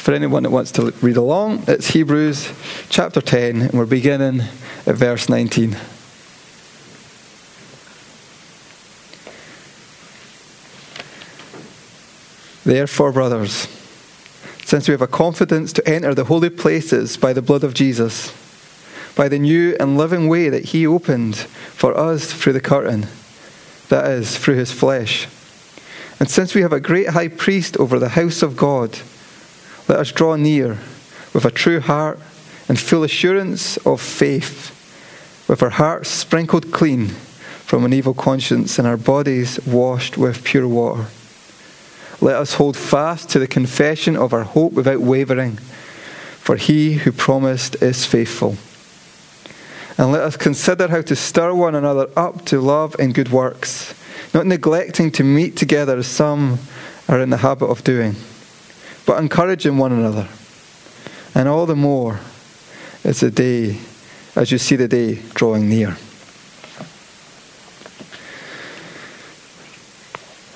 for anyone that wants to read along, it's Hebrews chapter 10, and we're beginning at verse 19. Therefore, brothers, since we have a confidence to enter the holy places by the blood of Jesus, by the new and living way that He opened for us through the curtain, that is, through His flesh. And since we have a great high priest over the house of God, let us draw near with a true heart and full assurance of faith, with our hearts sprinkled clean from an evil conscience and our bodies washed with pure water. Let us hold fast to the confession of our hope without wavering, for he who promised is faithful. And let us consider how to stir one another up to love and good works, not neglecting to meet together as some are in the habit of doing, but encouraging one another. And all the more as the day, as you see the day drawing near.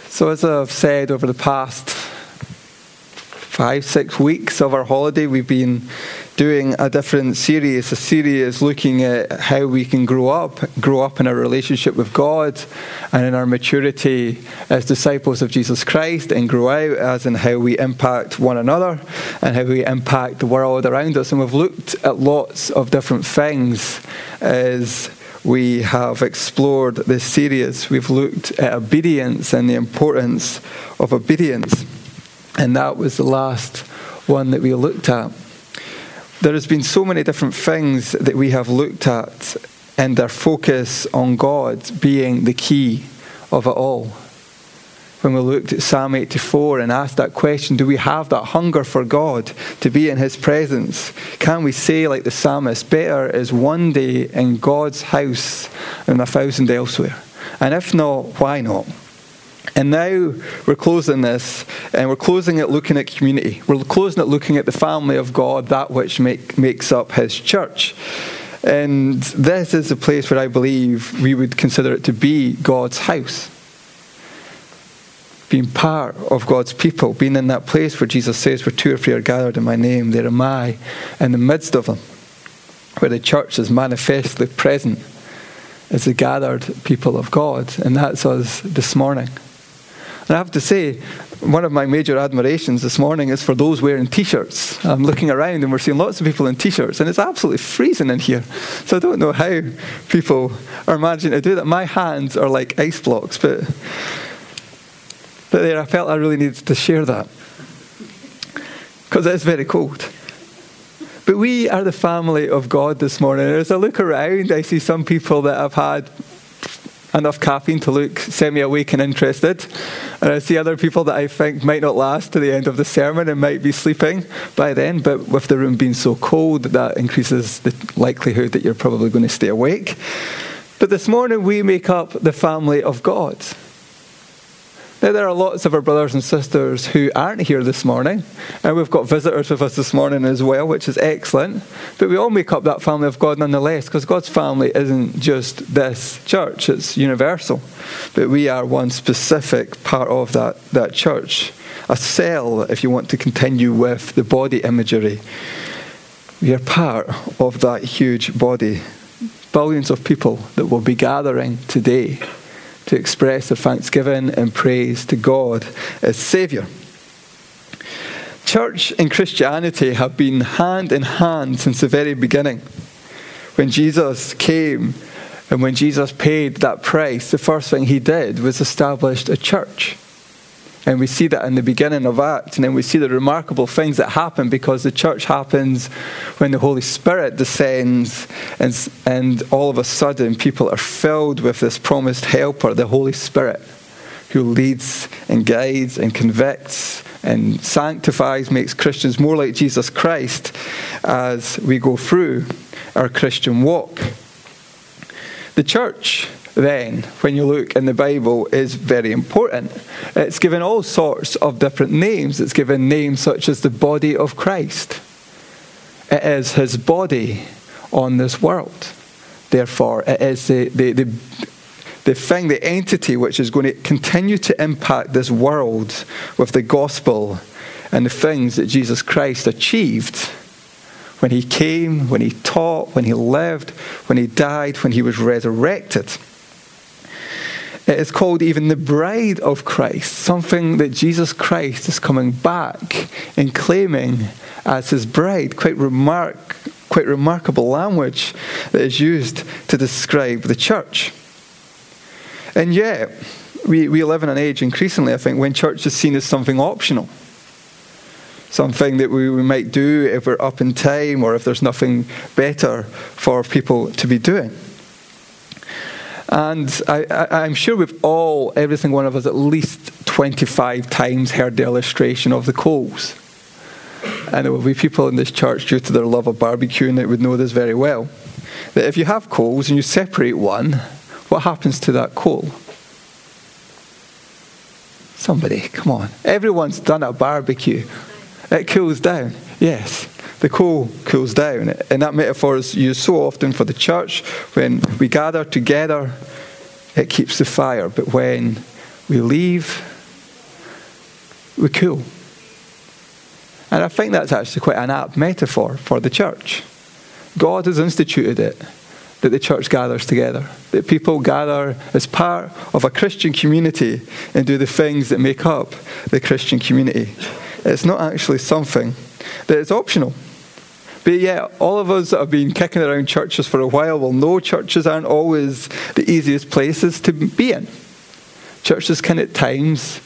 So, as I've said over the past five, six weeks of our holiday, we've been doing a different series. A series looking at how we can grow up, grow up in our relationship with God and in our maturity as disciples of Jesus Christ, and grow out as in how we impact one another and how we impact the world around us. And we've looked at lots of different things as we have explored this series. We've looked at obedience and the importance of obedience. And that was the last one that we looked at. There has been so many different things that we have looked at, and their focus on God being the key of it all when we looked at Psalm 84 and asked that question do we have that hunger for God to be in His presence? Can we say, like the psalmist, better is one day in God's house than a thousand elsewhere? And if not, why not? And now we're closing this, and we're closing it looking at community. We're closing it looking at the family of God, that which make, makes up His church. And this is the place where I believe we would consider it to be God's house being part of God's people, being in that place where Jesus says, Where two or three are gathered in my name, there am I in the midst of them, where the church is manifestly present as the gathered people of God. And that's us this morning. And I have to say, one of my major admirations this morning is for those wearing t shirts. I'm looking around and we're seeing lots of people in t shirts, and it's absolutely freezing in here. So I don't know how people are managing to do that. My hands are like ice blocks, but but there, I felt I really needed to share that because it's very cold. But we are the family of God this morning. As I look around, I see some people that have had enough caffeine to look semi awake and interested. And I see other people that I think might not last to the end of the sermon and might be sleeping by then. But with the room being so cold, that increases the likelihood that you're probably going to stay awake. But this morning, we make up the family of God. Now, there are lots of our brothers and sisters who aren't here this morning, and we've got visitors with us this morning as well, which is excellent. But we all make up that family of God nonetheless, because God's family isn't just this church, it's universal. But we are one specific part of that, that church. A cell, if you want to continue with the body imagery. We are part of that huge body. Billions of people that will be gathering today to express their thanksgiving and praise to God as Saviour. Church and Christianity have been hand in hand since the very beginning. When Jesus came and when Jesus paid that price, the first thing he did was establish a church. And we see that in the beginning of Acts. And then we see the remarkable things that happen because the church happens when the Holy Spirit descends, and, and all of a sudden people are filled with this promised helper, the Holy Spirit, who leads and guides and convicts and sanctifies, makes Christians more like Jesus Christ as we go through our Christian walk. The church then, when you look in the Bible, is very important. It's given all sorts of different names. It's given names such as the body of Christ. It is his body on this world. Therefore, it is the, the, the, the thing, the entity which is going to continue to impact this world with the gospel and the things that Jesus Christ achieved when he came, when he taught, when he lived, when he died, when he was resurrected. It is called even the bride of Christ, something that Jesus Christ is coming back and claiming as his bride. Quite, remark, quite remarkable language that is used to describe the church. And yet, we, we live in an age increasingly, I think, when church is seen as something optional. Something that we, we might do if we're up in time or if there's nothing better for people to be doing. And I, am sure we've all, every single one of us, at least 25 times heard the illustration of the coals. And there will be people in this church, due to their love of barbecuing, that would know this very well. That if you have coals and you separate one, what happens to that coal? Somebody, come on. Everyone's done a barbecue. It cools down. Yes the coal cools down. And that metaphor is used so often for the church. When we gather together, it keeps the fire. But when we leave, we cool. And I think that's actually quite an apt metaphor for the church. God has instituted it that the church gathers together, that people gather as part of a Christian community and do the things that make up the Christian community. It's not actually something that is optional. But yeah, all of us that have been kicking around churches for a while will know churches aren't always the easiest places to be in. Churches can at times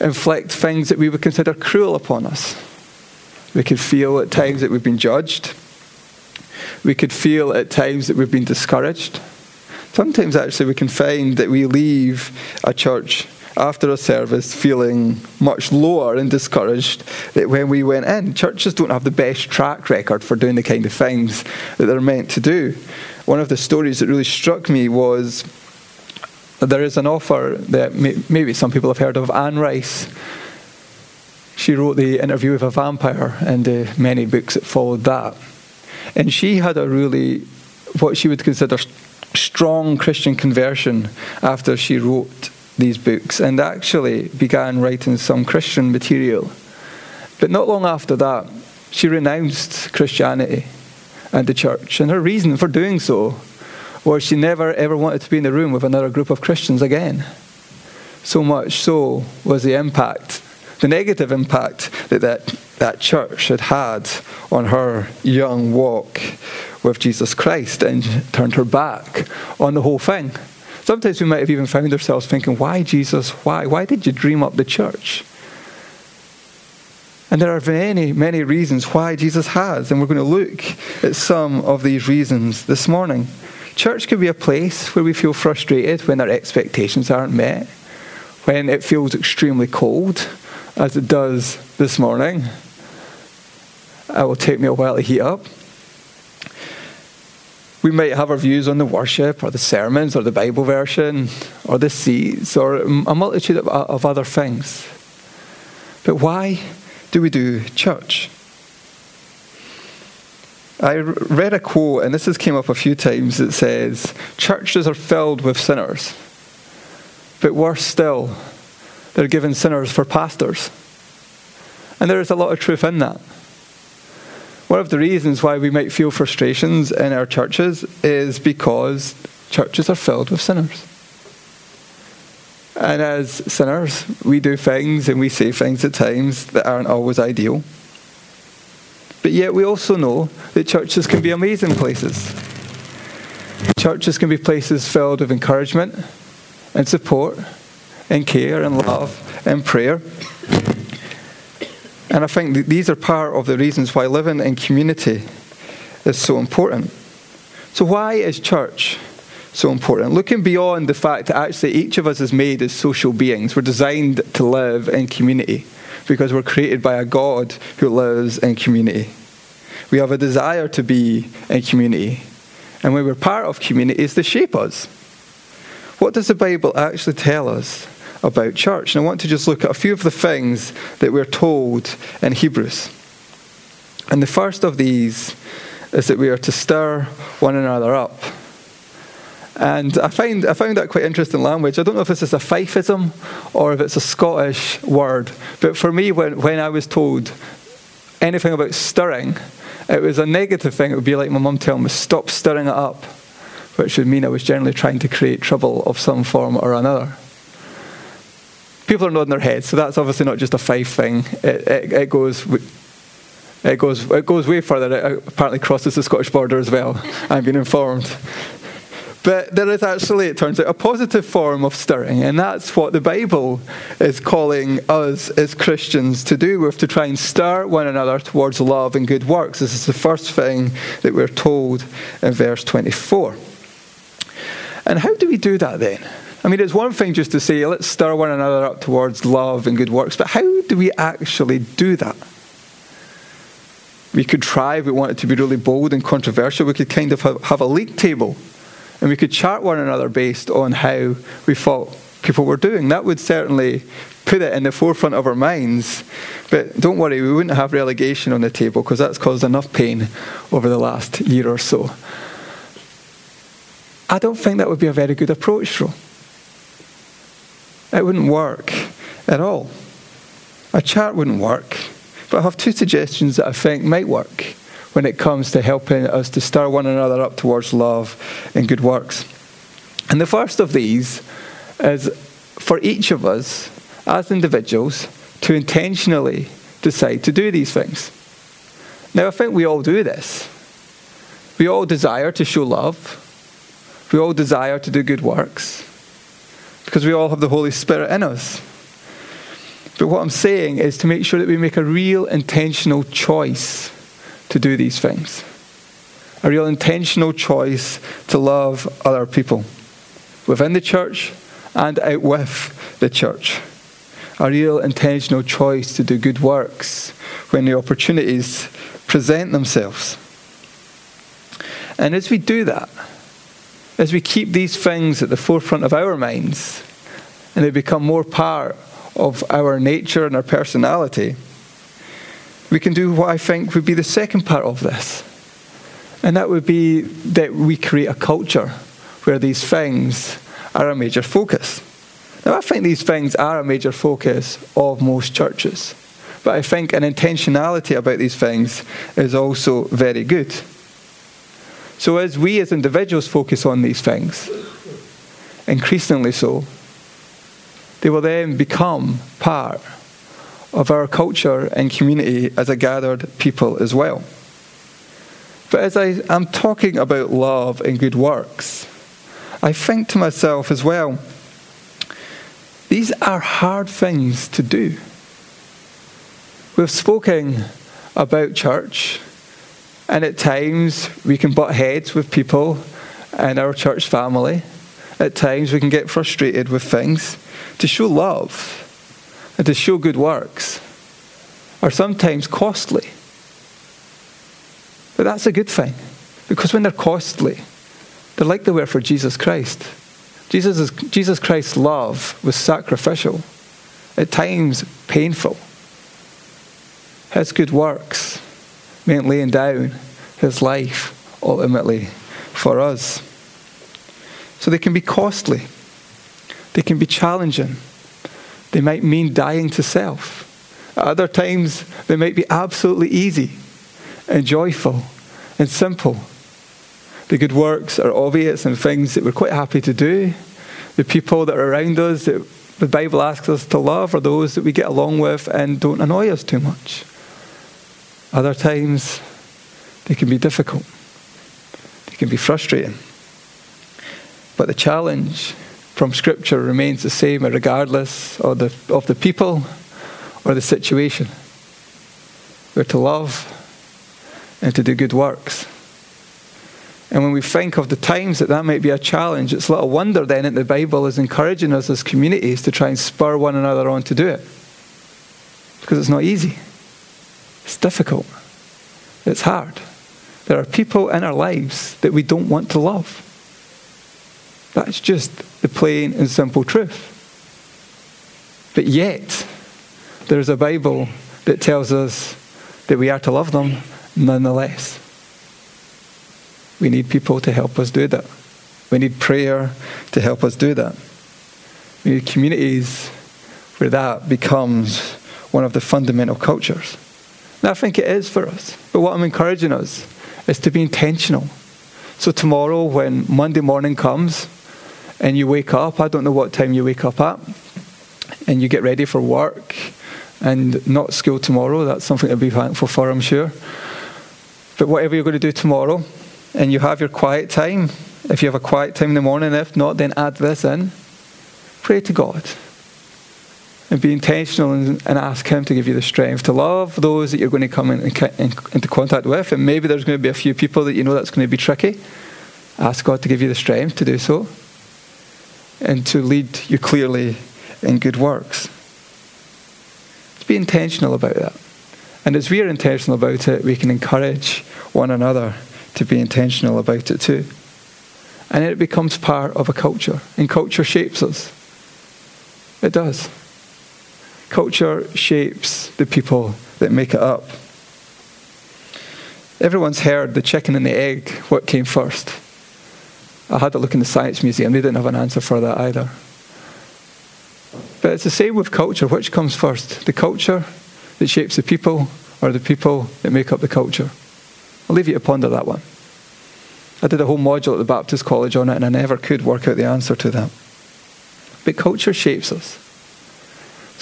inflict things that we would consider cruel upon us. We could feel at times that we've been judged. We could feel at times that we've been discouraged. Sometimes, actually, we can find that we leave a church after a service feeling much lower and discouraged that when we went in. Churches don't have the best track record for doing the kind of things that they're meant to do. One of the stories that really struck me was there is an author that maybe some people have heard of, Anne Rice. She wrote The Interview with a Vampire and the many books that followed that. And she had a really, what she would consider strong Christian conversion after she wrote these books and actually began writing some Christian material. But not long after that, she renounced Christianity and the church. And her reason for doing so was she never ever wanted to be in the room with another group of Christians again. So much so was the impact, the negative impact that that, that church had had on her young walk with Jesus Christ and turned her back on the whole thing. Sometimes we might have even found ourselves thinking, why, Jesus? Why? Why did you dream up the church? And there are many, many reasons why Jesus has, and we're going to look at some of these reasons this morning. Church can be a place where we feel frustrated when our expectations aren't met, when it feels extremely cold, as it does this morning. It will take me a while to heat up. We might have our views on the worship or the sermons or the Bible version or the seats or a multitude of, uh, of other things. But why do we do church? I read a quote, and this has came up a few times, that says, Churches are filled with sinners. But worse still, they're given sinners for pastors. And there is a lot of truth in that. One of the reasons why we might feel frustrations in our churches is because churches are filled with sinners. And as sinners, we do things and we say things at times that aren't always ideal. But yet, we also know that churches can be amazing places. Churches can be places filled with encouragement and support and care and love and prayer. And I think these are part of the reasons why living in community is so important. So, why is church so important? Looking beyond the fact that actually each of us is made as social beings, we're designed to live in community because we're created by a God who lives in community. We have a desire to be in community. And when we're part of communities, they shape us. What does the Bible actually tell us about church. And I want to just look at a few of the things that we're told in Hebrews. And the first of these is that we are to stir one another up. And I find I found that quite interesting language. I don't know if this is a Fifeism or if it's a Scottish word, but for me, when, when I was told anything about stirring, it was a negative thing. It would be like my mum telling me, stop stirring it up, which would mean I was generally trying to create trouble of some form or another. People are nodding their heads, so that's obviously not just a Fife thing. It, it, it goes. It goes, it goes way further. It apparently crosses the Scottish border as well. I've been informed. But there is actually, it turns out, a positive form of stirring, and that's what the Bible is calling us as Christians to do. We have to try and stir one another towards love and good works. This is the first thing that we're told in verse 24. And how do we do that then? I mean, it's one thing just to say, let's stir one another up towards love and good works, but how do we actually do that? We could try, if we wanted to be really bold and controversial, we could kind of have, have a league table and we could chart one another based on how we thought people were doing. That would certainly put it in the forefront of our minds. But don't worry, we wouldn't have relegation on the table because that's caused enough pain over the last year or so. I don't think that would be a very good approach, Fro. It wouldn't work at all. A chart wouldn't work. But I have two suggestions that I think might work when it comes to helping us to stir one another up towards love and good works. And the first of these is for each of us as individuals to intentionally decide to do these things. Now, I think we all do this. We all desire to show love. We all desire to do good works because we all have the Holy Spirit in us. But what I'm saying is to make sure that we make a real intentional choice to do these things. A real intentional choice to love other people within the church and out with the church. A real intentional choice to do good works when the opportunities present themselves. And as we do that, as we keep these things at the forefront of our minds and they become more part of our nature and our personality, we can do what I think would be the second part of this. And that would be that we create a culture where these things are a major focus. Now, I think these things are a major focus of most churches. But I think an intentionality about these things is also very good. So, as we as individuals focus on these things, increasingly so, they will then become part of our culture and community as a gathered people as well. But as I am talking about love and good works, I think to myself as well, these are hard things to do. We've spoken about church, and at times we can butt heads with people in our church family. At times we can get frustrated with things. To show love and to show good works are sometimes costly. But that's a good thing because when they're costly, they're like they were for Jesus Christ. Jesus, Jesus Christ's love was sacrificial, at times painful. His good works meant laying down his life ultimately for us. So they can be costly, they can be challenging, they might mean dying to self. At other times, they might be absolutely easy and joyful and simple. The good works are obvious and things that we're quite happy to do. The people that are around us that the Bible asks us to love are those that we get along with and don't annoy us too much. Other times, they can be difficult, they can be frustrating. But the challenge from Scripture remains the same regardless of the, of the people or the situation. We're to love and to do good works. And when we think of the times that that might be a challenge, it's little wonder then that the Bible is encouraging us as communities to try and spur one another on to do it. Because it's not easy, it's difficult, it's hard. There are people in our lives that we don't want to love. That's just the plain and simple truth. But yet, there's a Bible that tells us that we are to love them nonetheless. We need people to help us do that. We need prayer to help us do that. We need communities where that becomes one of the fundamental cultures. And I think it is for us. But what I'm encouraging us is to be intentional. So tomorrow, when Monday morning comes and you wake up, I don't know what time you wake up at, and you get ready for work and not school tomorrow, that's something to be thankful for, I'm sure. But whatever you're going to do tomorrow, and you have your quiet time, if you have a quiet time in the morning, if not, then add this in. Pray to God and be intentional and, and, ask Him to give you the strength to love those that you're going to come in, in, in, into contact with. And maybe there's going to be a few people that you know that's going to be tricky. Ask God to give you the strength to do so and to lead you clearly in good works. To be intentional about that. And as we are intentional about it, we can encourage one another to be intentional about it too. And it becomes part of a culture. And culture shapes us. It does. Culture shapes the people that make it up. Everyone's heard the chicken and the egg, what came first. I had a look in the Science Museum, they didn't have an answer for that either. But it's the same with culture. Which comes first? The culture that shapes the people, or the people that make up the culture? I'll leave you to ponder that one. I did a whole module at the Baptist College on it, and I never could work out the answer to that. But culture shapes us.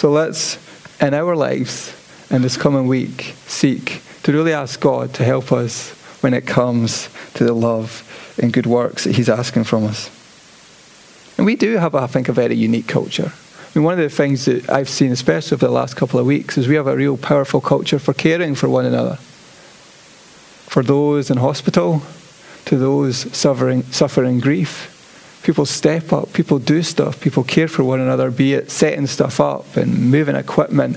So let's, in our lives, in this coming week, seek to really ask God to help us when it comes to the love and good works that He's asking from us. And we do have, I think, a very unique culture. I mean, one of the things that I've seen, especially over the last couple of weeks, is we have a real powerful culture for caring for one another. For those in hospital, to those suffering, suffering grief, people step up, people do stuff, people care for one another, be it setting stuff up and moving equipment,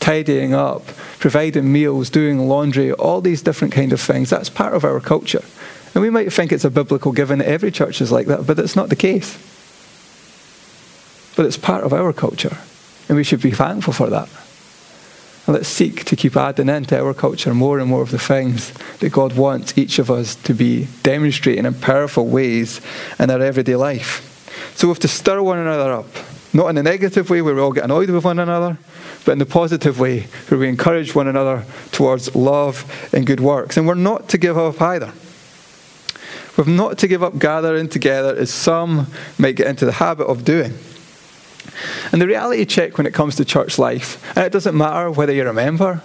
tidying up, providing meals, doing laundry, all these different kind of things. That's part of our culture. And we might think it's a biblical given that every church is like that, but it's not the case. But it's part of our culture, and we should be thankful for that. And let's seek to keep adding into our culture more and more of the things that God wants each of us to be demonstrating in powerful ways in our everyday life. So we have to stir one another up, not in a negative way where we all get annoyed with one another, but in the positive way where we encourage one another towards love and good works. And we're not to give up either. We're not to give up gathering together as some might get into the habit of doing. And the reality check when it comes to church life, and it doesn't matter whether you're a member,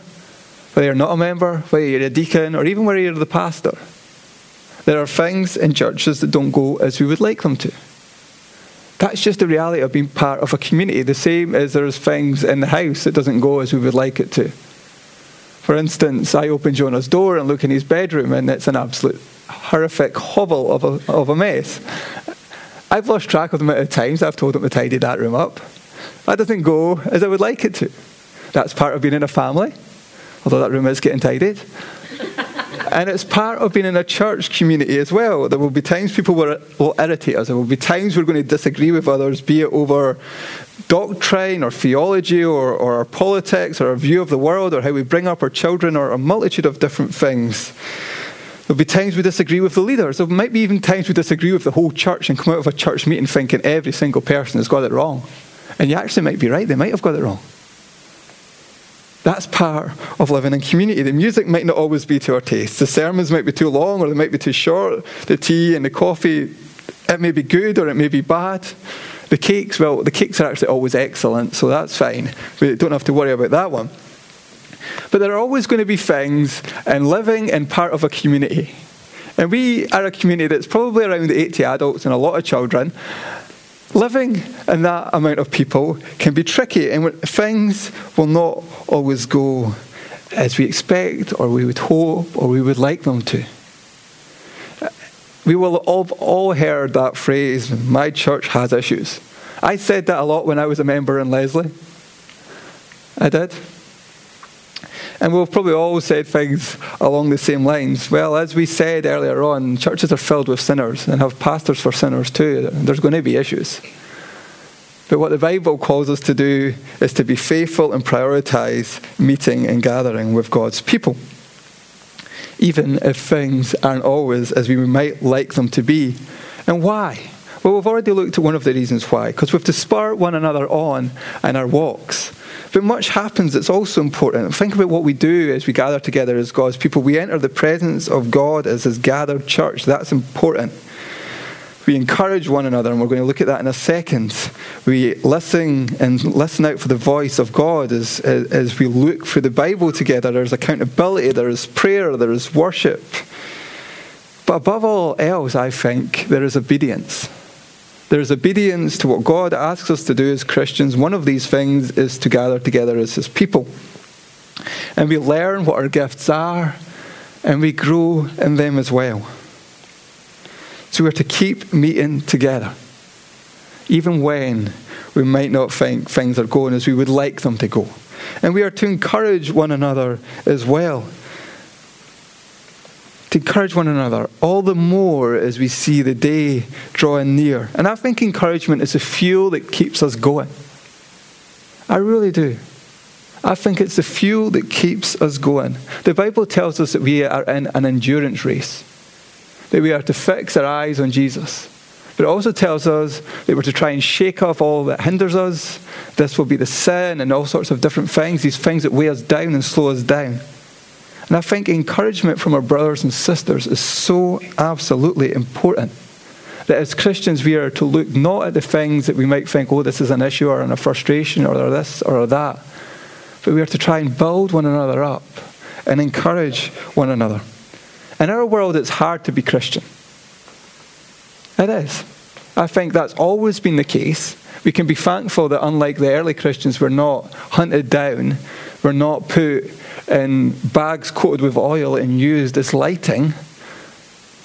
whether you're not a member, whether you're a deacon, or even whether you're the pastor, there are things in churches that don't go as we would like them to. That's just the reality of being part of a community, the same as there's things in the house that doesn't go as we would like it to. For instance, I open Jonah's door and look in his bedroom, and it's an absolute horrific hovel of a, of a mess. I've lost track of the amount of times I've told them to tidy that room up. That doesn't go as I would like it to. That's part of being in a family, although that room is getting tidied. and it's part of being in a church community as well. There will be times people will, will irritate us. There will be times we're going to disagree with others, be it over doctrine or theology or, or our politics or our view of the world or how we bring up our children or a multitude of different things. There'll be times we disagree with the leaders. There might be even times we disagree with the whole church and come out of a church meeting thinking every single person has got it wrong. And you actually might be right, they might have got it wrong. That's part of living in community. The music might not always be to our taste. The sermons might be too long or they might be too short. The tea and the coffee, it may be good or it may be bad. The cakes, well, the cakes are actually always excellent, so that's fine. We don't have to worry about that one. But there are always going to be things in living in part of a community. And we are a community that's probably around 80 adults and a lot of children. Living in that amount of people can be tricky, and things will not always go as we expect, or we would hope, or we would like them to. We will have all heard that phrase, my church has issues. I said that a lot when I was a member in Leslie. I did. And we've probably all said things along the same lines. Well, as we said earlier on, churches are filled with sinners and have pastors for sinners too. There's going to be issues. But what the Bible calls us to do is to be faithful and prioritize meeting and gathering with God's people. Even if things aren't always as we might like them to be And why? Well, we've already looked at one of the reasons why, because we have to spur one another on in our walks. But much happens that's also important. Think about what we do as we gather together as God's people. We enter the presence of God as His gathered church. That's important. We encourage one another, and we're going to look at that in a second. We listen and listen out for the voice of God as, as, as we look through the Bible together. There's accountability, there is prayer, there is worship. But above all else, I think there is obedience. There is obedience to what God asks us to do as Christians. One of these things is to gather together as His people. And we learn what our gifts are, and we grow in them as well. So we're to keep meeting together, even when we might not think things are going as we would like them to go. And we are to encourage one another as well. To encourage one another all the more as we see the day drawing near. And I think encouragement is the fuel that keeps us going. I really do. I think it's the fuel that keeps us going. The Bible tells us that we are in an endurance race that we are to fix our eyes on Jesus. But it also tells us that we're to try and shake off all that hinders us. This will be the sin and all sorts of different things, these things that weigh us down and slow us down. And I think encouragement from our brothers and sisters is so absolutely important. That as Christians, we are to look not at the things that we might think, oh, this is an issue or a frustration or this or that, but we are to try and build one another up and encourage one another. In our world, it's hard to be Christian. It is. I think that's always been the case. We can be thankful that, unlike the early Christians, we're not hunted down, we're not put in bags coated with oil and used as lighting.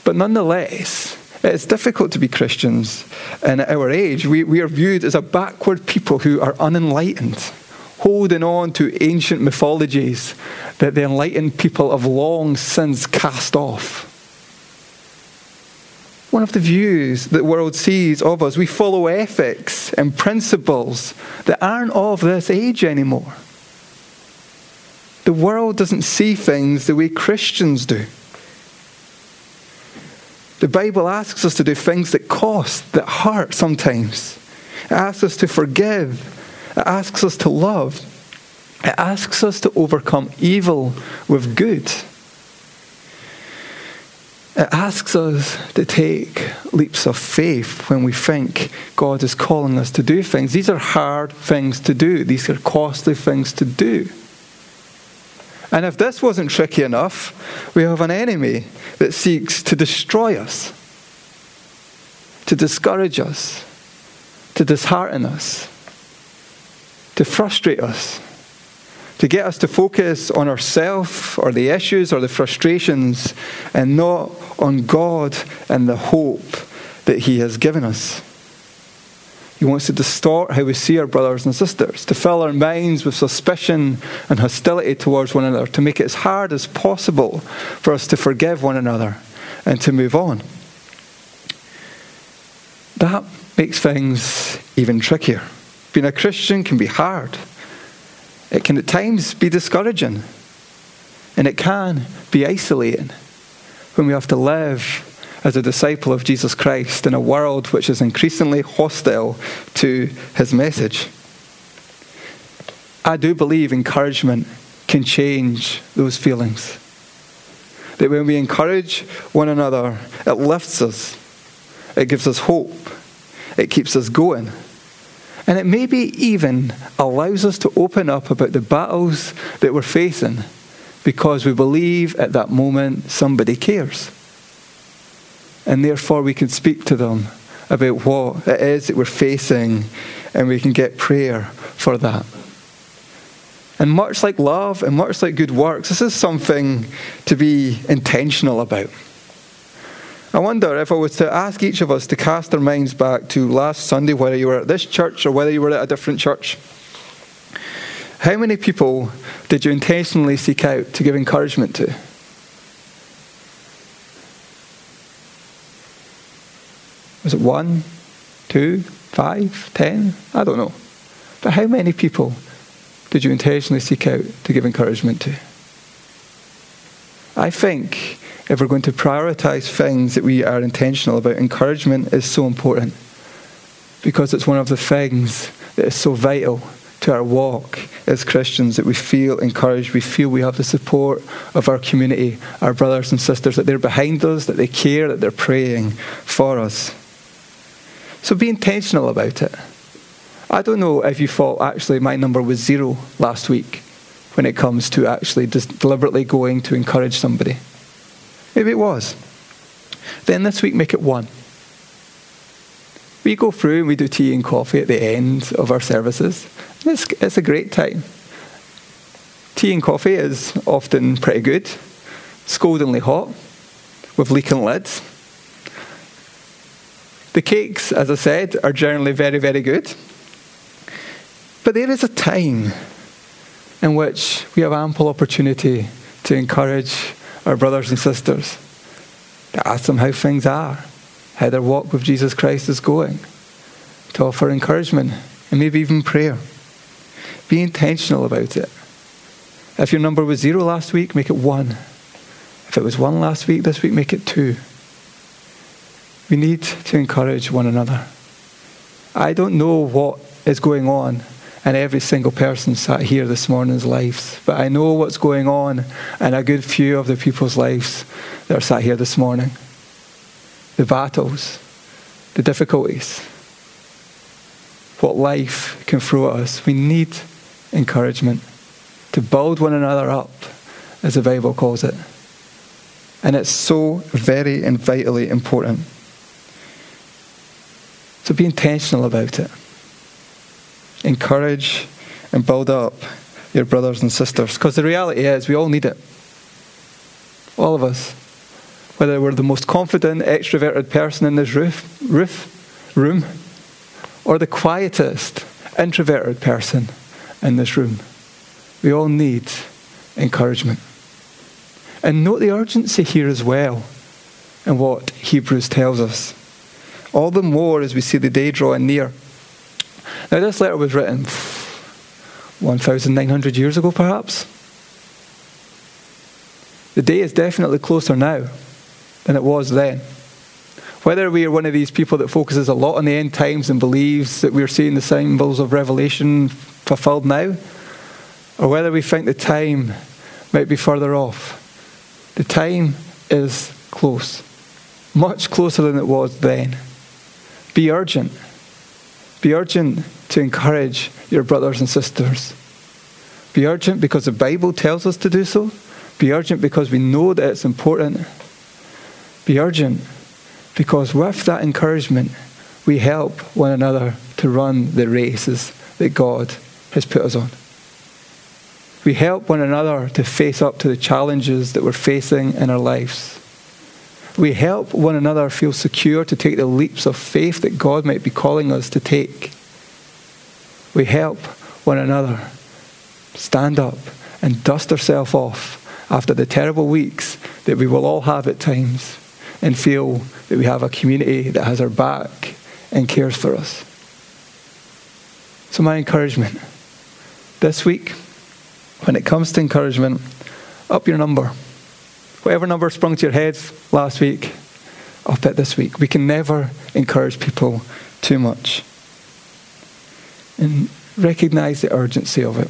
But nonetheless, it's difficult to be Christians in our age. We, we are viewed as a backward people who are unenlightened holding on to ancient mythologies that the enlightened people have long since cast off. One of the views that the world sees of us, we follow ethics and principles that aren't of this age anymore. The world doesn't see things the way Christians do. The Bible asks us to do things that cost, that hurt sometimes. It asks us to forgive it asks us to love. It asks us to overcome evil with good. It asks us to take leaps of faith when we think God is calling us to do things. These are hard things to do, these are costly things to do. And if this wasn't tricky enough, we have an enemy that seeks to destroy us, to discourage us, to dishearten us to frustrate us, to get us to focus on ourselves or the issues or the frustrations and not on God and the hope that He has given us. He wants to distort how we see our brothers and sisters, to fill our minds with suspicion and hostility towards one another, to make it as hard as possible for us to forgive one another and to move on. That makes things even trickier. Being a Christian can be hard. It can at times be discouraging. And it can be isolating when we have to live as a disciple of Jesus Christ in a world which is increasingly hostile to his message. I do believe encouragement can change those feelings. That when we encourage one another, it lifts us, it gives us hope, it keeps us going. And it maybe even allows us to open up about the battles that we're facing because we believe at that moment somebody cares. And therefore, we can speak to them about what it is that we're facing and we can get prayer for that. And much like love and much like good works, this is something to be intentional about. I wonder if I was to ask each of us to cast our minds back to last Sunday, whether you were at this church or whether you were at a different church. How many people did you intentionally seek out to give encouragement to? Was it one, two, five, ten? I don't know. But how many people did you intentionally seek out to give encouragement to? I think if we're going to prioritize things that we are intentional about, encouragement is so important because it's one of the things that is so vital to our walk as Christians that we feel encouraged, we feel we have the support of our community, our brothers and sisters, that they're behind us, that they care, that they're praying for us. So be intentional about it. I don't know if you thought actually my number was zero last week when it comes to actually just deliberately going to encourage somebody. Maybe it was. Then this week make it one. We go through and we do tea and coffee at the end of our services. It's, it's a great time. Tea and coffee is often pretty good, scaldingly hot, with leaking lids. The cakes, as I said, are generally very, very good. But there is a time in which we have ample opportunity to encourage our brothers and sisters, to ask them how things are how their walk with Jesus Christ is going, to offer encouragement and maybe even prayer. Be intentional about it. If your number was zero last week, make it one. If it was one last week, this week, make it two. We need to encourage one another. I don't know what is going on in every single person sat here this morning's lives, but I know what's going on in a good few of the people's lives that are sat here this morning the battles, the difficulties, what life can throw at us. We need encouragement to build one another up, as the Bible calls it. And it's so very and vitally important. So be intentional about it. Encourage and build up your brothers and sisters. Because the reality is, we all need it. All of us whether we're the most confident, extroverted person in this roof, roof, room, or the quietest, introverted person in this room. We all need encouragement. And note the urgency here as well in what Hebrews tells us. All the more as we see the day drawing near. Now, this letter was written 1,900 years ago, perhaps. The day is definitely closer now than it was then. Whether we are one of these people that focuses a lot on the end times and believes that we're seeing the symbols of Revelation fulfilled now, or whether we think the time might be further off, the time is close, much closer than it was then. Be urgent. Be urgent to encourage your brothers and sisters. Be urgent because the Bible tells us to do so. Be urgent because we know that it's important be urgent because with that encouragement, we help one another to run the races that God has put us on. We help one another to face up to the challenges that we're facing in our lives. We help one another feel secure to take the leaps of faith that God might be calling us to take. We help one another stand up and dust ourselves off after the terrible weeks that we will all have at times and feel that we have a community that has our back and cares for us. So, my encouragement this week, when it comes to encouragement, up your number. Whatever number sprung to your head last week, up it this week. We can never encourage people too much. And recognize the urgency of it.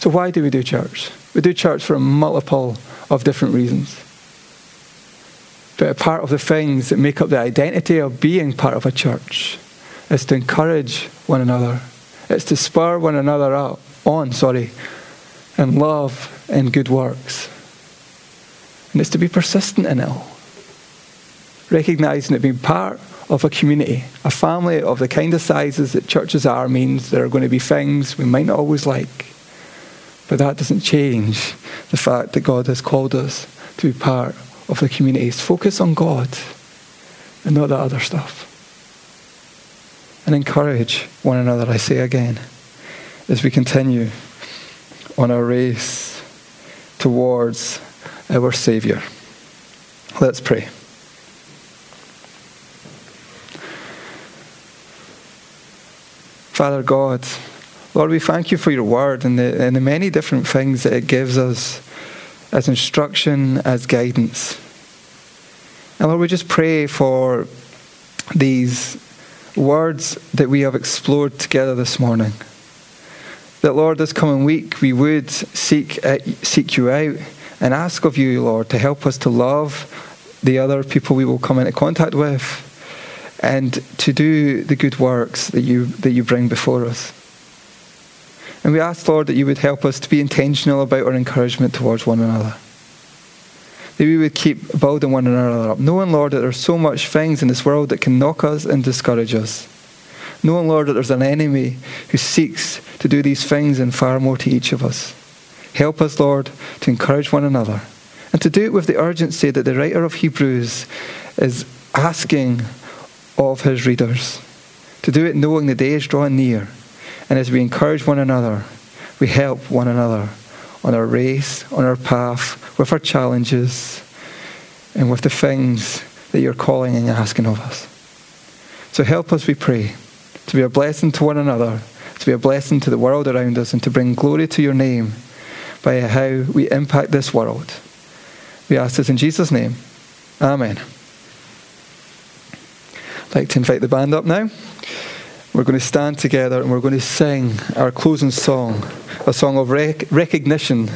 So, why do we do church? We do church for a multiple of different reasons. But a part of the things that make up the identity of being part of a church is to encourage one another. It's to spur one another up, on, sorry, in love and good works. And it's to be persistent in it all. Recognizing that being part of a community, a family of the kind of sizes that churches are, means there are going to be things we might not always like. But that doesn't change the fact that God has called us to be part of the communities. Focus on God and not the other stuff. And encourage one another, I say again, as we continue on our race towards our Saviour. Let's pray. Father God, Lord, we thank you for your word and the, and the many different things that it gives us as instruction, as guidance. And Lord, we just pray for these words that we have explored together this morning. That, Lord, this coming week we would seek, uh, seek you out and ask of you, Lord, to help us to love the other people we will come into contact with and to do the good works that you, that you bring before us. And we ask, Lord, that you would help us to be intentional about our encouragement towards one another. That we would keep building one another up, knowing, Lord, that there's so much things in this world that can knock us and discourage us. Knowing, Lord, that there's an enemy who seeks to do these things and far more to each of us. Help us, Lord, to encourage one another and to do it with the urgency that the writer of Hebrews is asking of his readers. To do it knowing the day is drawing near. And as we encourage one another, we help one another on our race, on our path, with our challenges, and with the things that you're calling and asking of us. So help us, we pray, to be a blessing to one another, to be a blessing to the world around us, and to bring glory to your name by how we impact this world. We ask this in Jesus' name. Amen. I'd like to invite the band up now. We're going to stand together and we're going to sing our closing song, a song of rec- recognition